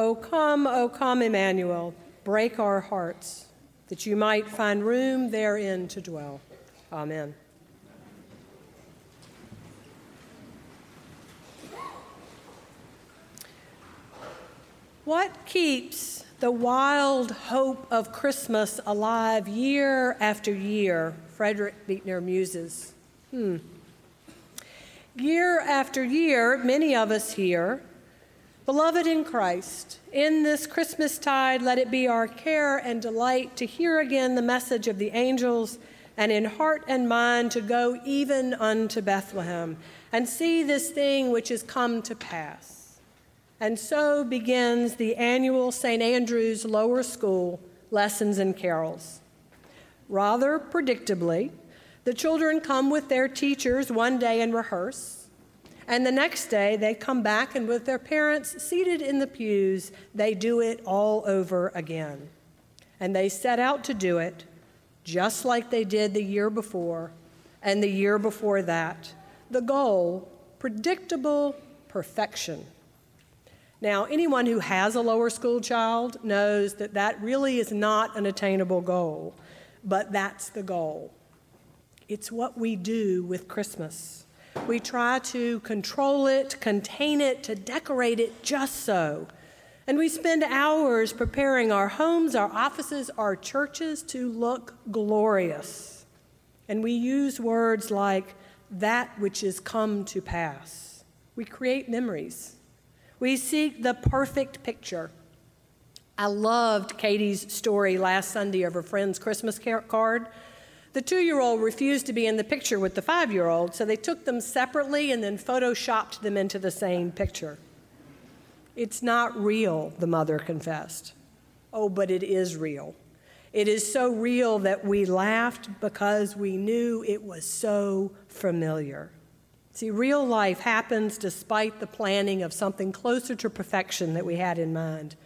O come, O come, Emmanuel, break our hearts, that you might find room therein to dwell. Amen. What keeps the wild hope of Christmas alive year after year? Frederick Buechner muses. Hmm. Year after year, many of us here, beloved in Christ, in this Christmas tide, let it be our care and delight to hear again the message of the angels, and in heart and mind to go even unto Bethlehem and see this thing which is come to pass. And so begins the annual St. Andrew's Lower School Lessons and Carols. Rather predictably, the children come with their teachers one day and rehearse, and the next day they come back and with their parents seated in the pews, they do it all over again. And they set out to do it just like they did the year before and the year before that. The goal predictable perfection. Now, anyone who has a lower school child knows that that really is not an attainable goal, but that's the goal. It's what we do with Christmas. We try to control it, contain it, to decorate it just so. And we spend hours preparing our homes, our offices, our churches to look glorious. And we use words like that which is come to pass. We create memories. We seek the perfect picture. I loved Katie's story last Sunday of her friend's Christmas card the two year old refused to be in the picture with the five year old, so they took them separately and then photoshopped them into the same picture. It's not real, the mother confessed. Oh, but it is real. It is so real that we laughed because we knew it was so familiar. See, real life happens despite the planning of something closer to perfection that we had in mind.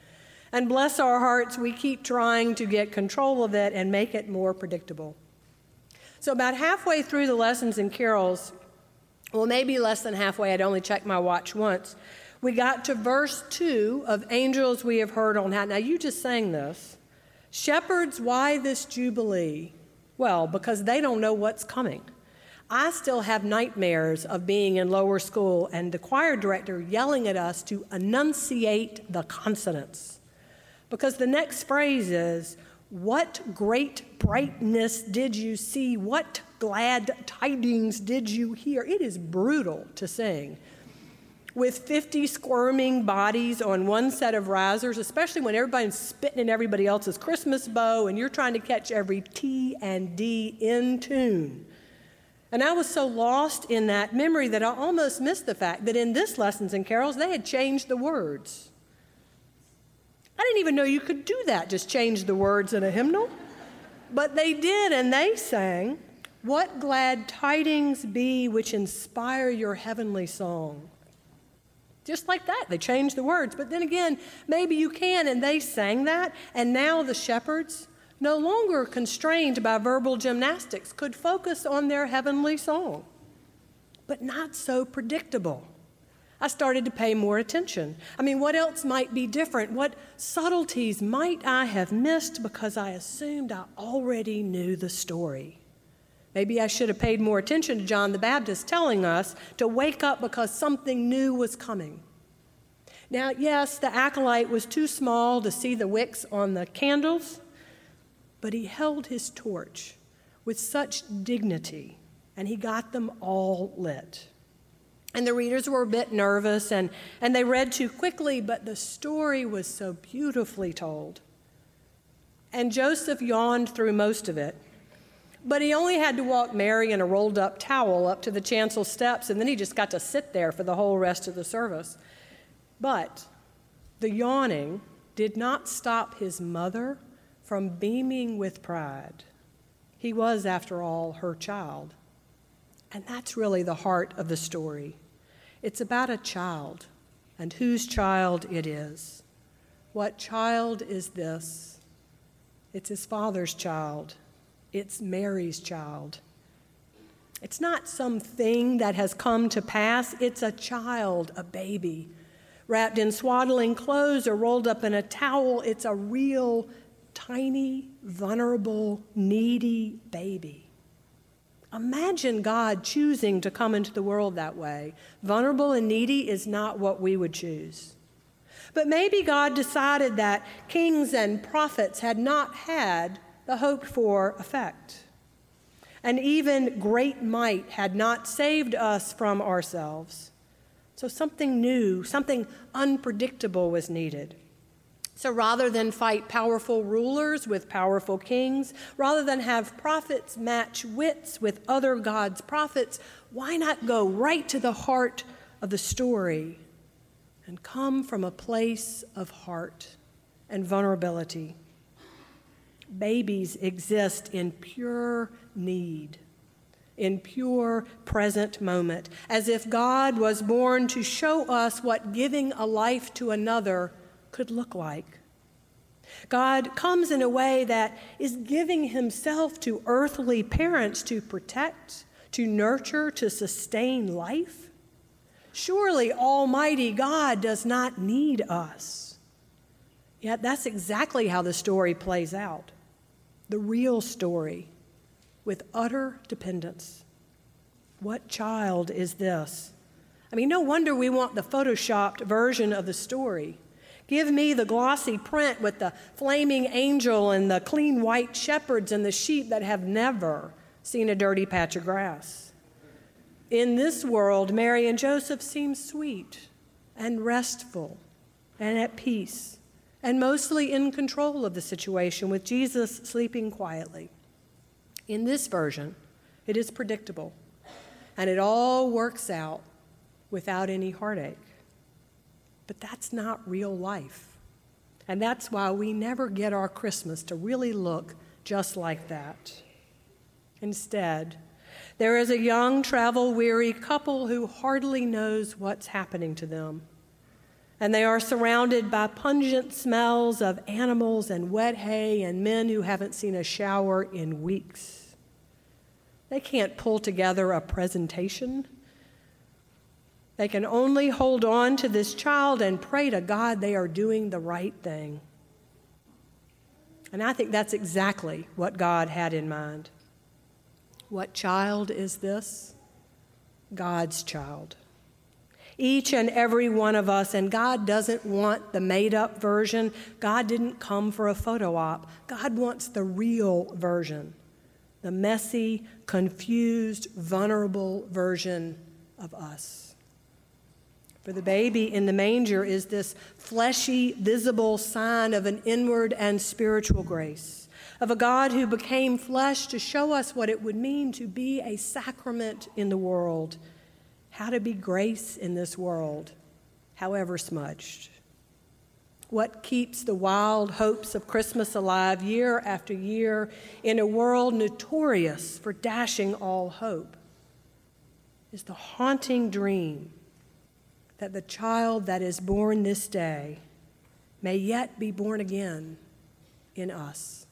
And bless our hearts, we keep trying to get control of it and make it more predictable. So, about halfway through the lessons and carols, well, maybe less than halfway, I'd only checked my watch once, we got to verse 2 of Angels We Have Heard on High. Now, you just sang this. Shepherds, why this jubilee? Well, because they don't know what's coming. I still have nightmares of being in lower school and the choir director yelling at us to enunciate the consonants. Because the next phrase is, what great brightness did you see? What glad tidings did you hear? It is brutal to sing. With 50 squirming bodies on one set of risers, especially when everybody's spitting in everybody else's Christmas bow and you're trying to catch every T and D in tune. And I was so lost in that memory that I almost missed the fact that in this Lessons and Carols, they had changed the words. I didn't even know you could do that, just change the words in a hymnal. But they did, and they sang, What glad tidings be which inspire your heavenly song. Just like that, they changed the words. But then again, maybe you can, and they sang that, and now the shepherds, no longer constrained by verbal gymnastics, could focus on their heavenly song. But not so predictable. I started to pay more attention. I mean, what else might be different? What subtleties might I have missed because I assumed I already knew the story? Maybe I should have paid more attention to John the Baptist telling us to wake up because something new was coming. Now, yes, the acolyte was too small to see the wicks on the candles, but he held his torch with such dignity and he got them all lit. And the readers were a bit nervous and, and they read too quickly, but the story was so beautifully told. And Joseph yawned through most of it, but he only had to walk Mary in a rolled up towel up to the chancel steps, and then he just got to sit there for the whole rest of the service. But the yawning did not stop his mother from beaming with pride. He was, after all, her child. And that's really the heart of the story. It's about a child and whose child it is. What child is this? It's his father's child. It's Mary's child. It's not something that has come to pass, it's a child, a baby, wrapped in swaddling clothes or rolled up in a towel. It's a real, tiny, vulnerable, needy baby. Imagine God choosing to come into the world that way. Vulnerable and needy is not what we would choose. But maybe God decided that kings and prophets had not had the hoped for effect. And even great might had not saved us from ourselves. So something new, something unpredictable was needed. So rather than fight powerful rulers with powerful kings, rather than have prophets match wits with other gods' prophets, why not go right to the heart of the story and come from a place of heart and vulnerability? Babies exist in pure need, in pure present moment, as if God was born to show us what giving a life to another could look like. God comes in a way that is giving himself to earthly parents to protect, to nurture, to sustain life. Surely Almighty God does not need us. Yet that's exactly how the story plays out the real story with utter dependence. What child is this? I mean, no wonder we want the photoshopped version of the story. Give me the glossy print with the flaming angel and the clean white shepherds and the sheep that have never seen a dirty patch of grass. In this world, Mary and Joseph seem sweet and restful and at peace and mostly in control of the situation with Jesus sleeping quietly. In this version, it is predictable and it all works out without any heartache. But that's not real life. And that's why we never get our Christmas to really look just like that. Instead, there is a young, travel weary couple who hardly knows what's happening to them. And they are surrounded by pungent smells of animals and wet hay and men who haven't seen a shower in weeks. They can't pull together a presentation they can only hold on to this child and pray to God they are doing the right thing. And I think that's exactly what God had in mind. What child is this? God's child. Each and every one of us, and God doesn't want the made up version. God didn't come for a photo op. God wants the real version, the messy, confused, vulnerable version of us. For the baby in the manger is this fleshy, visible sign of an inward and spiritual grace, of a God who became flesh to show us what it would mean to be a sacrament in the world, how to be grace in this world, however smudged. What keeps the wild hopes of Christmas alive year after year in a world notorious for dashing all hope is the haunting dream that the child that is born this day may yet be born again in us.